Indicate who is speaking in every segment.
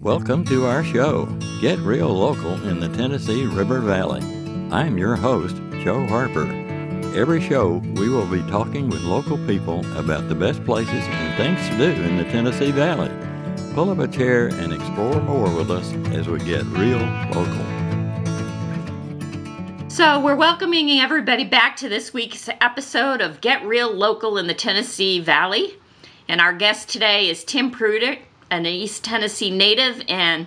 Speaker 1: Welcome to our show, Get Real Local in the Tennessee River Valley. I'm your host, Joe Harper. Every show, we will be talking with local people about the best places and things to do in the Tennessee Valley. Pull up a chair and explore more with us as we get real local.
Speaker 2: So, we're welcoming everybody back to this week's episode of Get Real Local in the Tennessee Valley. And our guest today is Tim Pruitt, an East Tennessee native, and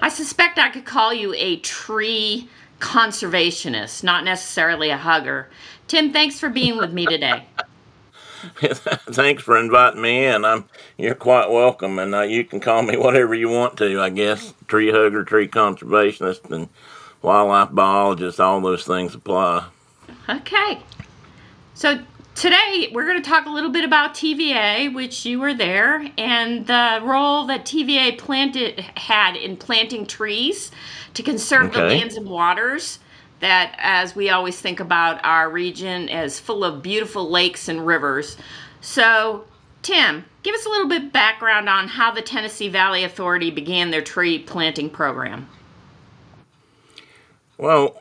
Speaker 2: I suspect I could call you a tree conservationist, not necessarily a hugger. Tim, thanks for being with me today.
Speaker 3: thanks for inviting me in. I'm you're quite welcome, and uh, you can call me whatever you want to. I guess tree hugger, tree conservationist, and wildlife biologist. All those things apply.
Speaker 2: Okay. So Today, we're going to talk a little bit about TVA, which you were there, and the role that TVA planted had in planting trees to conserve okay. the lands and waters that, as we always think about our region, as full of beautiful lakes and rivers. So, Tim, give us a little bit background on how the Tennessee Valley Authority began their tree planting program.
Speaker 3: Well,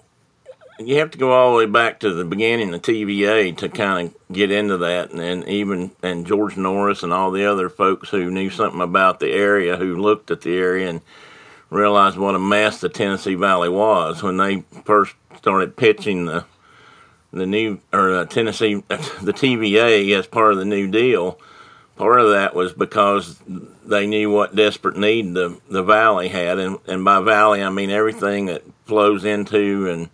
Speaker 3: you have to go all the way back to the beginning of TVA to kind of get into that, and, even and George Norris and all the other folks who knew something about the area, who looked at the area and realized what a mess the Tennessee Valley was when they first started pitching the the new or Tennessee the TVA as part of the New Deal. Part of that was because they knew what desperate need the the valley had, and and by valley I mean everything that flows into and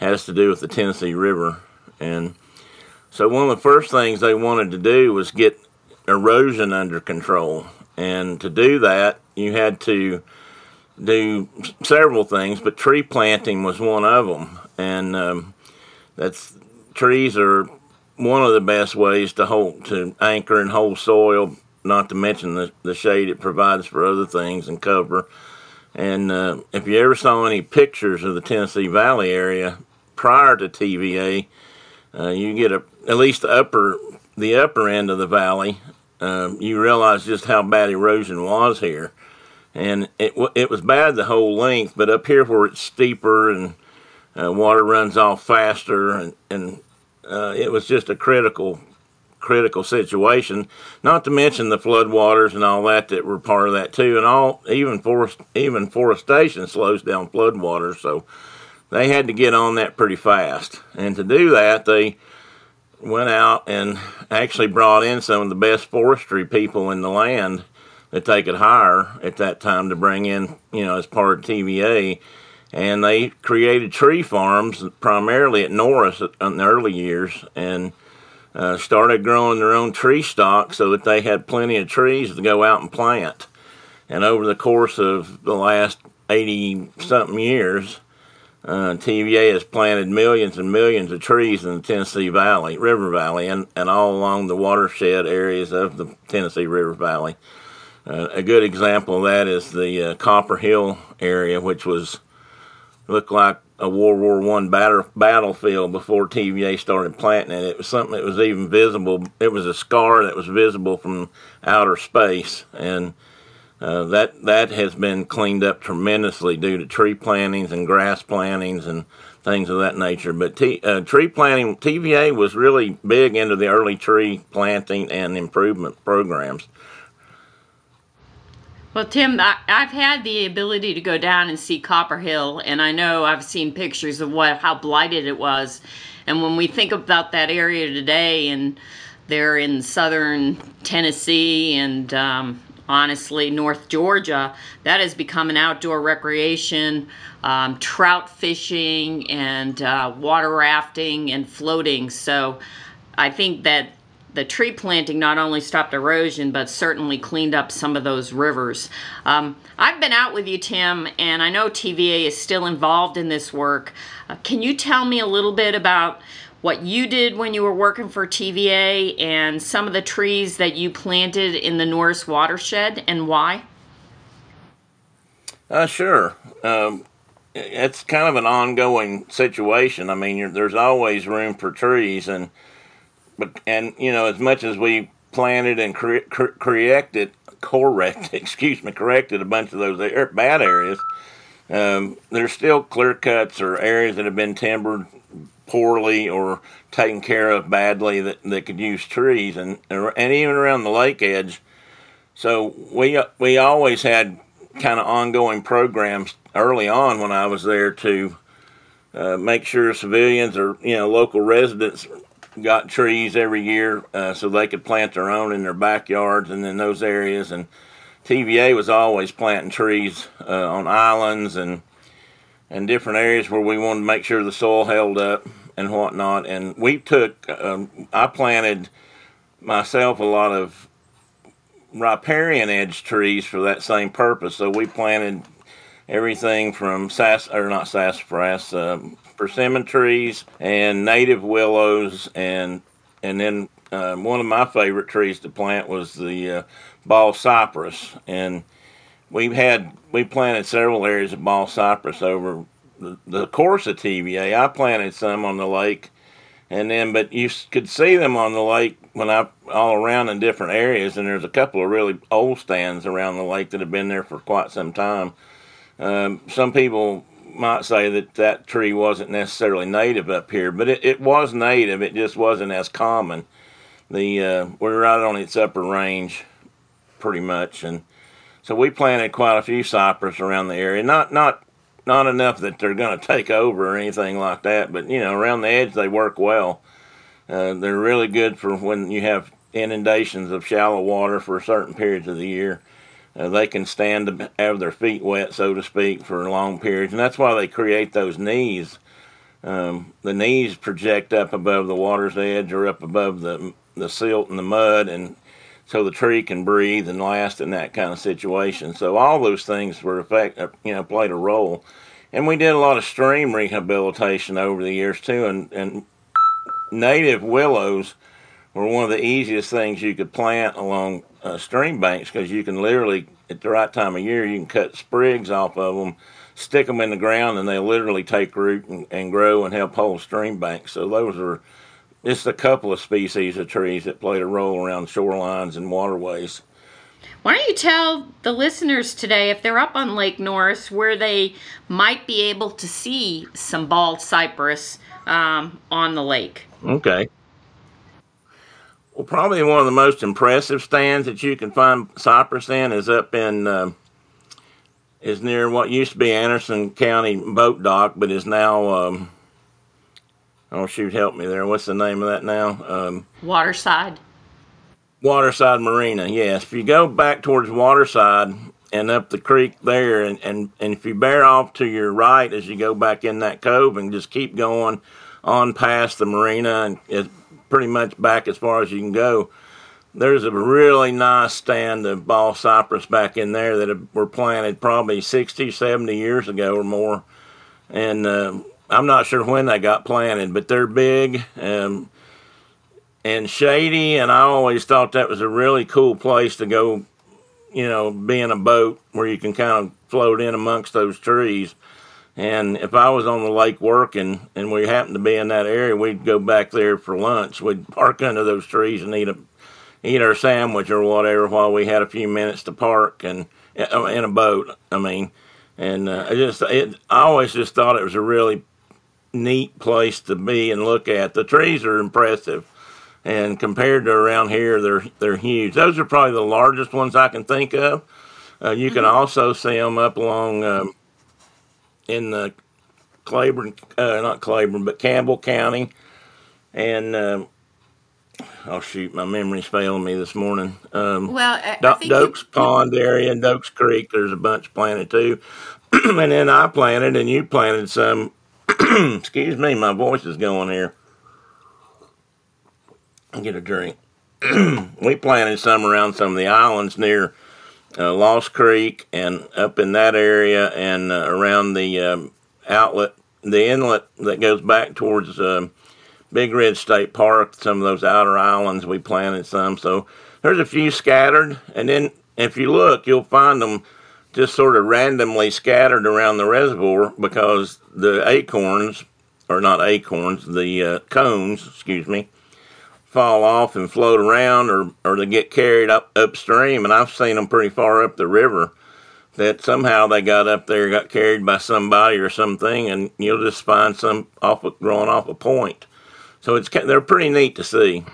Speaker 3: has to do with the Tennessee River. And so one of the first things they wanted to do was get erosion under control. And to do that, you had to do several things, but tree planting was one of them. And um, that's trees are one of the best ways to hold to anchor and hold soil. Not to mention the the shade it provides for other things and cover. And uh, if you ever saw any pictures of the Tennessee Valley area, prior to TVA, uh, you get a, at least the upper the upper end of the valley. Um, you realize just how bad erosion was here, and it it was bad the whole length, but up here where it's steeper and uh, water runs off faster, and and uh, it was just a critical critical situation. Not to mention the floodwaters and all that that were part of that too, and all even forest even forestation slows down floodwaters, so they had to get on that pretty fast. And to do that, they went out and actually brought in some of the best forestry people in the land that they could hire at that time to bring in, you know, as part of TVA. And they created tree farms primarily at Norris in the early years and uh, started growing their own tree stock so that they had plenty of trees to go out and plant. And over the course of the last 80 something years, uh, TVA has planted millions and millions of trees in the Tennessee Valley, River Valley, and, and all along the watershed areas of the Tennessee River Valley. Uh, a good example of that is the uh, Copperhill area, which was looked like a World War One battle, battlefield before TVA started planting it. It was something that was even visible. It was a scar that was visible from outer space, and uh, that that has been cleaned up tremendously due to tree plantings and grass plantings and things of that nature. But t- uh, tree planting, TVA was really big into the early tree planting and improvement programs.
Speaker 2: Well, Tim, I, have had the ability to go down and see Copperhill, and I know I've seen pictures of what how blighted it was. And when we think about that area today, and they're in southern Tennessee and um, honestly, North Georgia, that has become an outdoor recreation, um, trout fishing and uh, water rafting and floating. So I think that the tree planting not only stopped erosion, but certainly cleaned up some of those rivers. Um, I've been out with you, Tim, and I know TVA is still involved in this work. Uh, can you tell me a little bit about what you did when you were working for TVA and some of the trees that you planted in the Norris watershed and why?
Speaker 3: Uh, sure. Um, it's kind of an ongoing situation. I mean, there's always room for trees, and but and you know, as much as we planted and cre- cre- corrected, correct, excuse me, corrected a bunch of those bad areas. Um, there's still clear cuts or areas that have been timbered poorly or taken care of badly that, that could use trees and and even around the lake edge. So we we always had kind of ongoing programs early on when I was there to uh, make sure civilians or you know local residents got trees every year uh, so they could plant their own in their backyards and in those areas. And TVA was always planting trees uh, on islands and and different areas where we wanted to make sure the soil held up and whatnot. And we took, um, I planted myself a lot of riparian edge trees for that same purpose. So we planted everything from sass or not sassafras, uh, persimmon trees and native willows, and and then uh, one of my favorite trees to plant was the uh, bald cypress, and we had we planted several areas of bald cypress over the, course of TVA. I planted some on the lake, and then but you could see them on the lake when I all around in different areas, and there's a couple of really old stands around the lake that have been there for quite some time. Um, some people might say that that tree wasn't necessarily native up here, but it, it was native. It just wasn't as common. The uh, we're right on its upper range, pretty much, and so we planted quite a few cypress around the area. Not not not enough that they're going to take over or anything like that, but you know around the edge they work well. Uh, they're really good for when you have inundations of shallow water for certain periods of the year. Uh, they can stand to have their feet wet, so to speak, for long periods, and that's why they create those knees. Um, the knees project up above the water's edge or up above the the silt and the mud, and so the tree can breathe and last in that kind of situation. So all those things were effect, uh, you know, played a role, and we did a lot of stream rehabilitation over the years too, and and native willows were one of the easiest things you could plant along uh, stream banks because you can literally, at the right time of year, you can cut sprigs off of them, stick them in the ground, and they literally take root and, and grow and help hold stream banks. So those are just a couple of species of trees that played a role around shorelines and waterways.
Speaker 2: Why don't you tell the listeners today, if they're up on Lake Norris, where they might be able to see some bald cypress um, on the lake?
Speaker 3: Okay. Well, probably one of the most impressive stands that you can find cypress in is up in uh, is near what used to be Anderson County Boat Dock, but is now um, oh shoot, help me there. What's the name of that now? Um,
Speaker 2: Waterside.
Speaker 3: Waterside Marina. Yes, if you go back towards Waterside and up the creek there, and, and, and if you bear off to your right as you go back in that cove and just keep going on past the marina and it's pretty much back as far as you can go. There's a really nice stand of bald cypress back in there that were planted probably 60, 70 years ago or more. And uh, I'm not sure when they got planted, but they're big um, and shady. And I always thought that was a really cool place to go, you know, be in a boat where you can kind of float in amongst those trees. And if I was on the lake working and we happened to be in that area, we'd go back there for lunch. We'd park under those trees and eat a eat our sandwich or whatever while we had a few minutes to park and uh, in a boat. I mean, and uh, I just it, I always just thought it was a really neat place to be and look at. The trees are impressive, and compared to around here, they're they're huge. Those are probably the largest ones I can think of. Uh, you can mm-hmm. also see them up along um, in the Claiborne, uh, not Claiborne, but Campbell County, and um, oh shoot, my memory's failing me this morning. Um,
Speaker 2: well, I, I
Speaker 3: Doakes Pond area and Doakes Creek, there's a bunch planted too, and then I planted and you planted some. excuse me, my voice is going here. Get a drink. we planted some around some of the islands near uh, Lost Creek and up in that area and uh, around the um, outlet, the inlet that goes back towards uh, Big Ridge State Park, some of those outer islands, we planted some. So there's a few scattered. And then if you look, you'll find them just sort of randomly scattered around the reservoir because the acorns, or not acorns, the uh, cones, excuse me, fall off and float around or, or they get carried up upstream. And I've seen them pretty far up the river that somehow they got up there, got carried by somebody or something, and you'll just find some off growing off a point. So it's they're pretty neat to see.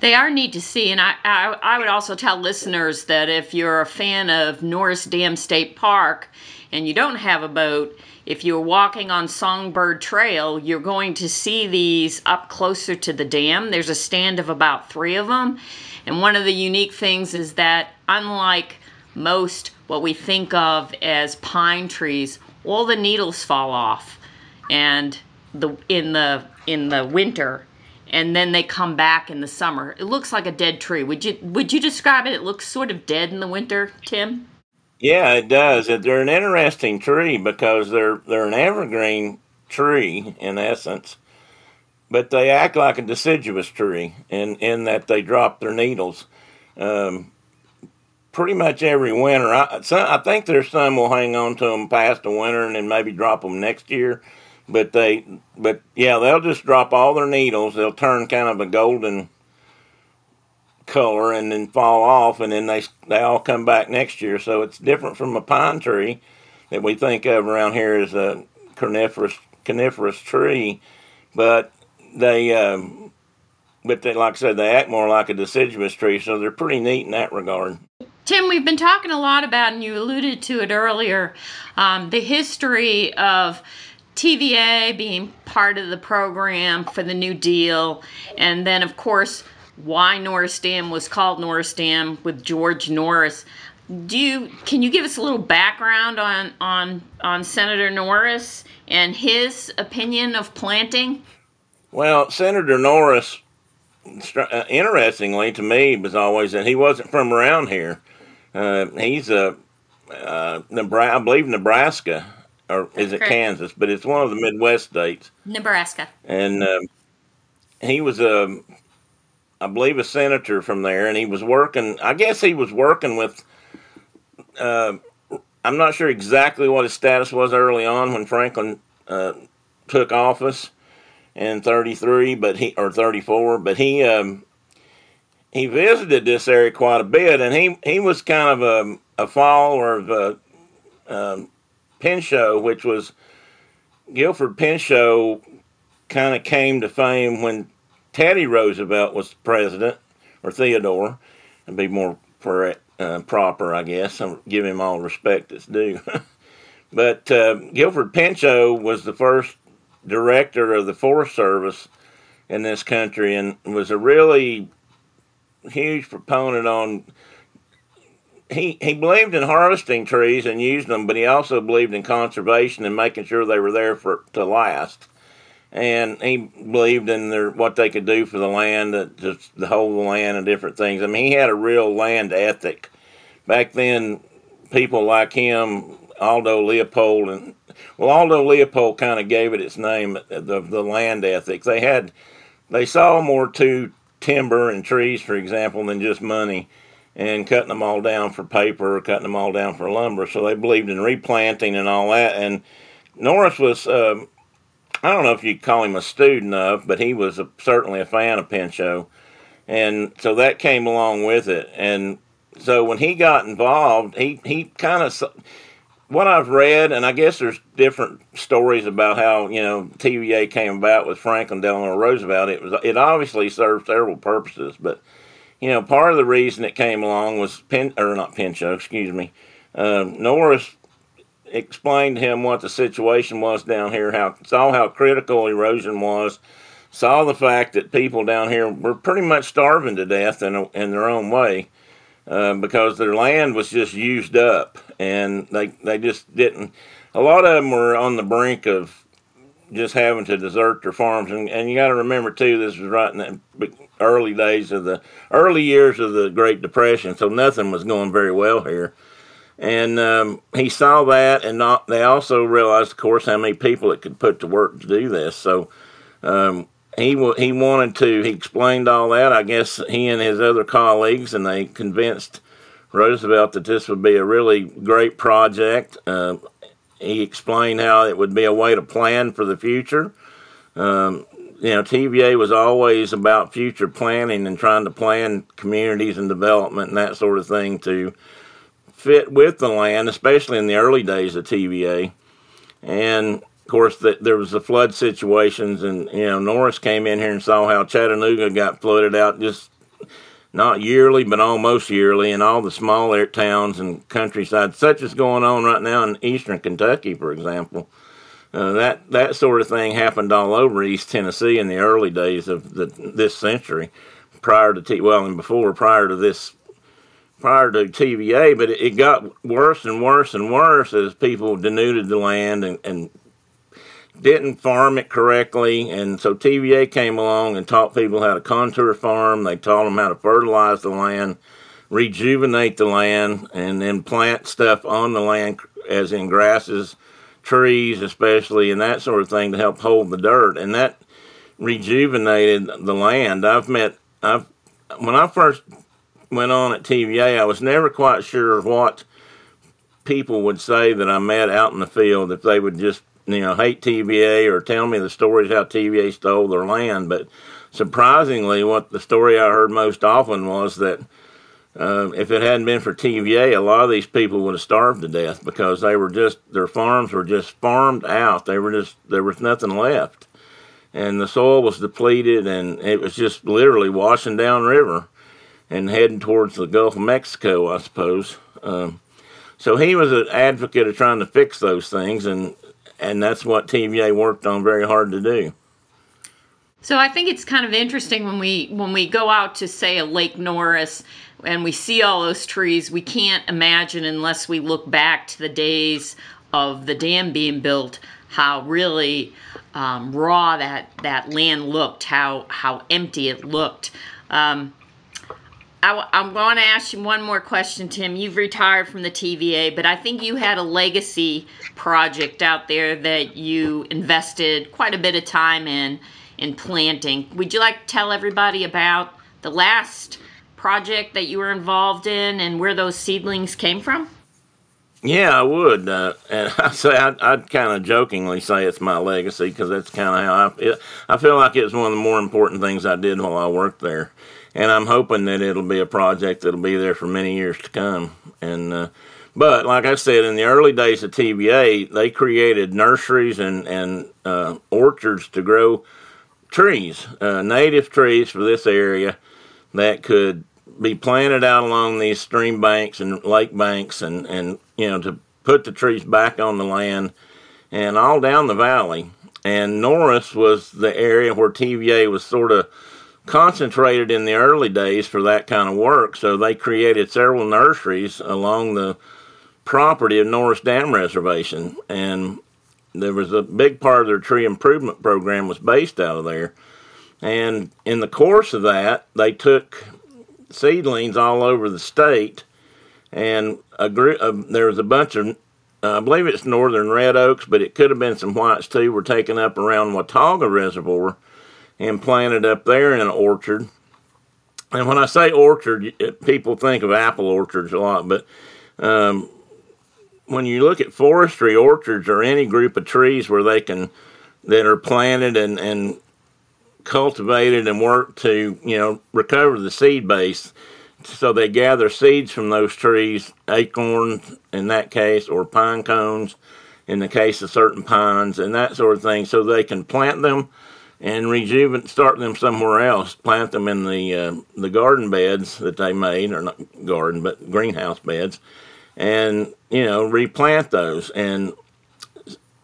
Speaker 2: They are neat to see, and I, I, I would also tell listeners that if you're a fan of Norris Dam State Park and you don't have a boat, if you're walking on Songbird Trail, you're going to see these up closer to the dam. There's a stand of about three of them, and one of the unique things is that unlike most what we think of as pine trees, all the needles fall off, and the in the in the winter and then they come back in the summer. It looks like a dead tree. Would you would you describe it? It looks sort of dead in the winter, Tim.
Speaker 3: Yeah, it does. They're an interesting tree because they're they're an evergreen tree in essence, but they act like a deciduous tree in in that they drop their needles. Um, pretty much every winter. I, some, I think there's some will hang on to them past the winter and then maybe drop them next year but they but yeah they'll just drop all their needles. They'll turn kind of a golden color and then fall off and then they they all come back next year. So it's different from a pine tree that we think of around here as a coniferous coniferous tree. But they um, but they like I said they act more like a deciduous tree so they're pretty neat in that regard.
Speaker 2: Tim, we've been talking a lot about, and you alluded to it earlier, um, the history of TVA being part of the program for the New Deal, and then, of course, why Norris Dam was called Norris Dam with George Norris. Do you can you give us a little background on on on Senator Norris and his opinion of planting?
Speaker 3: Well, Senator Norris, uh, interestingly to me, was always that he wasn't from around here. Uh, he's a uh, I believe Nebraska or is it correct. Kansas? But it's one of the Midwest states.
Speaker 2: Nebraska.
Speaker 3: And um, he was a, I believe, a senator from there, and he was working. I guess he was working with. Uh, I'm not sure exactly what his status was early on when Franklin uh, took office in 33, but he or 34, but he um, he visited this area quite a bit, and he he was kind of a, a follower of uh, um, Pinchot, which was Gifford Pinchot, kind of came to fame when Teddy Roosevelt was president, or Theodore, and be more for, uh, proper, I guess. I give him all respect that's due. but uh, Gifford Pinchot was the first director of the Forest Service in this country and was a really huge proponent on he he believed in harvesting trees and used them, but he also believed in conservation and making sure they were there for to last. And he believed in their what they could do for the land, just the whole land and different things. I mean, he had a real land ethic. Back then, people like him, Aldo Leopold, and well, Aldo Leopold kind of gave it its name, the the land ethic. They had they saw more to timber and trees, for example, than just money and cutting them all down for paper or cutting them all down for lumber. So they believed in replanting and all that. And Norris was, uh, I don't know if you'd call him a student of, but he was a, certainly a fan of Pinchot. And so that came along with it. And so when he got involved, he, he kind of, what I've read, and I guess there's different stories about how, you know, TVA came about with Franklin Delano Roosevelt. It was, it obviously served several purposes, but you know, part of the reason it came along was Pin or not Pinchot, excuse me. Uh, Norris explained to him what the situation was down here, how saw how critical erosion was, saw the fact that people down here were pretty much starving to death in a, in their own way. Uh, because their land was just used up, and they they just didn't. A lot of them were on the brink of just having to desert their farms. And, and you got to remember too, this was right in the early days of the early years of the Great Depression, so nothing was going very well here. And um, he saw that, and not, they also realized, of course, how many people it could put to work to do this. So um, he he wanted to. He explained all that. I guess he and his other colleagues, and they convinced Roosevelt that this would be a really great project. Uh, he explained how it would be a way to plan for the future. Um, you know, TVA was always about future planning and trying to plan communities and development and that sort of thing to fit with the land, especially in the early days of TVA. And of course, the, there was the flood situations, and you know, Norris came in here and saw how Chattanooga got flooded out just not yearly, but almost yearly, in all the smaller towns and countryside, such as going on right now in eastern Kentucky, for example. Uh, that that sort of thing happened all over East Tennessee in the early days of the, this century, prior to T, well and before prior to this prior to TVA. But it, it got worse and worse and worse as people denuded the land and, and didn't farm it correctly, and so TVA came along and taught people how to contour farm. They taught them how to fertilize the land, rejuvenate the land, and then plant stuff on the land, as in grasses trees especially and that sort of thing to help hold the dirt and that rejuvenated the land i've met i've when i first went on at tva i was never quite sure what people would say that i met out in the field if they would just you know hate tva or tell me the stories how tva stole their land but surprisingly what the story i heard most often was that uh, if it hadn't been for TVA, a lot of these people would have starved to death because they were just their farms were just farmed out. They were just there was nothing left, and the soil was depleted, and it was just literally washing down river and heading towards the Gulf of Mexico, I suppose. Um, so he was an advocate of trying to fix those things, and and that's what TVA worked on very hard to do.
Speaker 2: So I think it's kind of interesting when we when we go out to say a Lake Norris and we see all those trees, we can't imagine unless we look back to the days of the dam being built how really um, raw that, that land looked, how, how empty it looked. Um, I, am going to ask you one more question, Tim. You've retired from the TVA, but I think you had a legacy project out there that you invested quite a bit of time in in planting. Would you like to tell everybody about the last project that you were involved in and where those seedlings came from?
Speaker 3: Yeah, I would, uh, and I say I'd, I'd kind of jokingly say it's my legacy because that's kind of how I. It, I feel like it's one of the more important things I did while I worked there, and I'm hoping that it'll be a project that'll be there for many years to come. And uh, but like I said, in the early days of TVA, they created nurseries and and uh, orchards to grow trees, uh, native trees for this area that could be planted out along these stream banks and lake banks and, and you know to put the trees back on the land and all down the valley. And Norris was the area where TVA was sort of concentrated in the early days for that kind of work. So they created several nurseries along the property of Norris Dam Reservation. And there was a big part of their tree improvement program was based out of there. And in the course of that, they took seedlings all over the state, and a group. There was a bunch of, I believe it's northern red oaks, but it could have been some whites too. Were taken up around Watauga Reservoir and planted up there in an orchard. And when I say orchard, people think of apple orchards a lot, but um, when you look at forestry, orchards are any group of trees where they can that are planted and, and cultivated and worked to, you know, recover the seed base. So they gather seeds from those trees, acorns in that case, or pine cones in the case of certain pines, and that sort of thing, so they can plant them and rejuvenate, start them somewhere else. Plant them in the uh, the garden beds that they made, or not garden, but greenhouse beds, and you know replant those. And,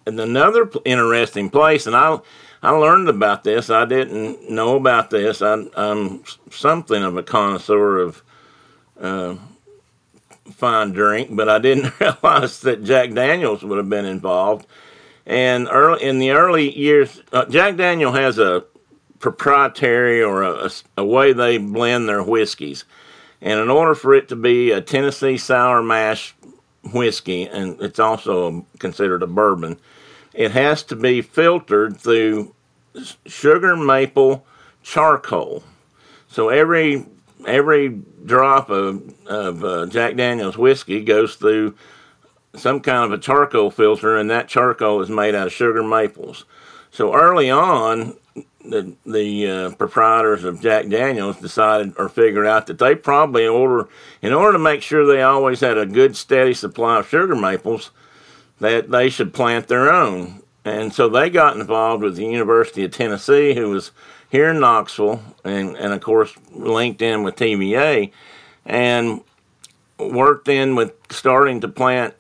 Speaker 3: and another interesting place, and I I learned about this. I didn't know about this. I, am something of a connoisseur of uh, fine drink, but I didn't realize that Jack Daniels would have been involved. And early in the early years, uh, Jack Daniel has a proprietary or a, a, a way they blend their whiskeys. And in order for it to be a Tennessee sour mash whiskey, and it's also considered a bourbon, it has to be filtered through sugar maple charcoal. So every every drop of, of uh, Jack Daniel's whiskey goes through some kind of a charcoal filter, and that charcoal is made out of sugar maples. So early on, the the uh, proprietors of Jack Daniels decided or figured out that they probably order in order to make sure they always had a good steady supply of sugar maples that they should plant their own. And so they got involved with the University of Tennessee, who was here in Knoxville, and, and of course linked in with TVA, and worked in with starting to plant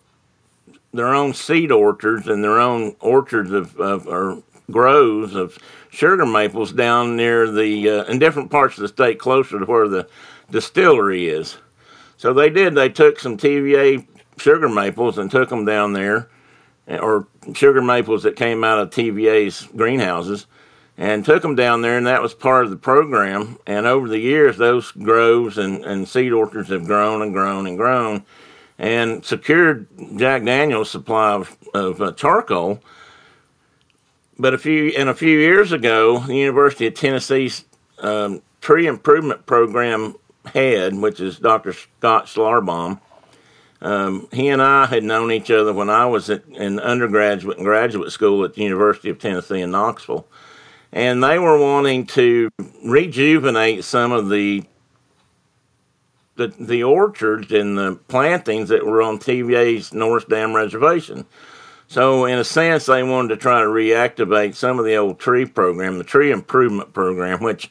Speaker 3: their own seed orchards and their own orchards of, of or groves of sugar maples down near the uh, in different parts of the state closer to where the distillery is. So they did. They took some TVA sugar maples and took them down there, or sugar maples that came out of TVA's greenhouses, and took them down there, and that was part of the program. And over the years, those groves and, and seed orchards have grown and grown and grown, and secured Jack Daniel's supply of, of uh, charcoal but a few in a few years ago, the University of Tennessee's um, tree improvement program head, which is Dr. Scott Schlarbaum, um, he and I had known each other when I was at, in undergraduate and graduate school at the University of Tennessee in Knoxville, and they were wanting to rejuvenate some of the the, the orchards and the plantings that were on TVA's Norris Dam Reservation. So, in a sense, they wanted to try to reactivate some of the old tree program, the tree improvement program, which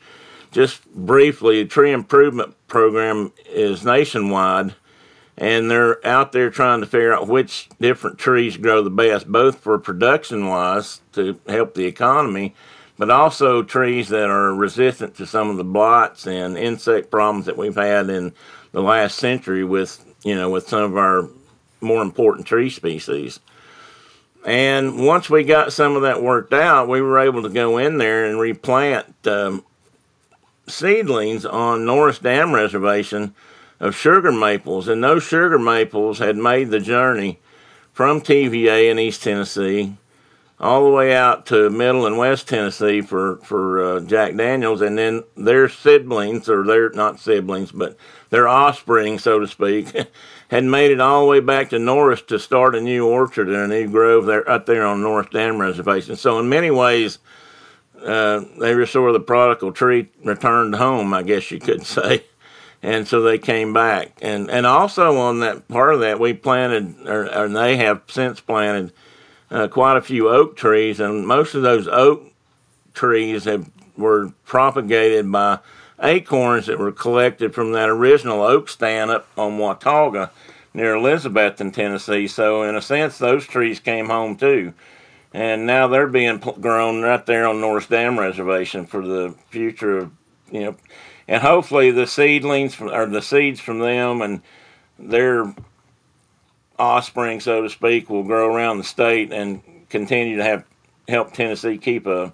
Speaker 3: just briefly, the tree improvement program is nationwide, and they're out there trying to figure out which different trees grow the best, both for production wise to help the economy, but also trees that are resistant to some of the blights and insect problems that we've had in the last century with, you know, with some of our more important tree species. And once we got some of that worked out, we were able to go in there and replant um, seedlings on Norris Dam Reservation of sugar maples. And those sugar maples had made the journey from TVA in East Tennessee all the way out to Middle and West Tennessee for for uh, Jack Daniels, and then their siblings, or their not siblings, but their offspring, so to speak, had made it all the way back to Norris to start a new orchard and a new grove there up there on Norris Dam Reservation. So in many ways, uh, they were sort of the prodigal tree returned home, I guess you could say. And so they came back, and and also on that part of that, we planted, or, or they have since planted uh, quite a few oak trees, and most of those oak trees have, were propagated by acorns that were collected from that original oak stand up on Watauga near Elizabethton Tennessee. So, in a sense, those trees came home too. And now they're being grown right there on Norris Dam Reservation for the future of, you know, and hopefully the seedlings from, or the seeds from them and their offspring, so to speak, will grow around the state and continue to have help Tennessee keep a,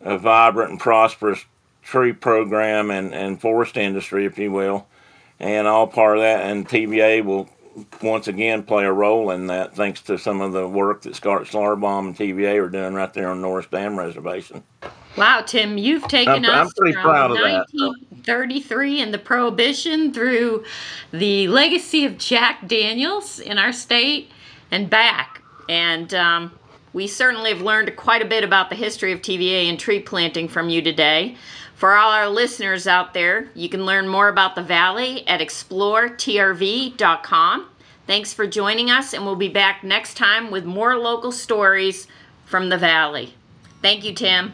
Speaker 3: a vibrant and prosperous tree program and, and forest industry, if you will, and all part of that. And TVA will once again play a role in that, thanks to some of the work that Scott Schlarbaum and TVA are doing right there on Norris Dam Reservation.
Speaker 2: Wow, Tim, you've taken
Speaker 3: I'm,
Speaker 2: us
Speaker 3: I'm
Speaker 2: from 1933 and the Prohibition through the legacy of Jack Daniels in our state and back. And um, we certainly have learned quite a bit about the history of TVA and tree planting from you today. For all our listeners out there, you can learn more about the Valley at exploretrv.com. Thanks for joining us, and we'll be back next time with more local stories from the Valley. Thank you, Tim.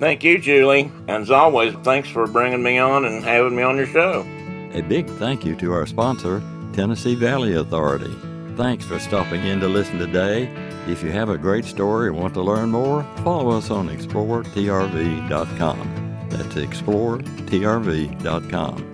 Speaker 3: Thank you, Julie. And as always, thanks for bringing me on and having me on your show.
Speaker 1: A big thank you to our sponsor, Tennessee Valley Authority. Thanks for stopping in to listen today. If you have a great story or want to learn more, follow us on exploretrv.com. That's exploretrv.com.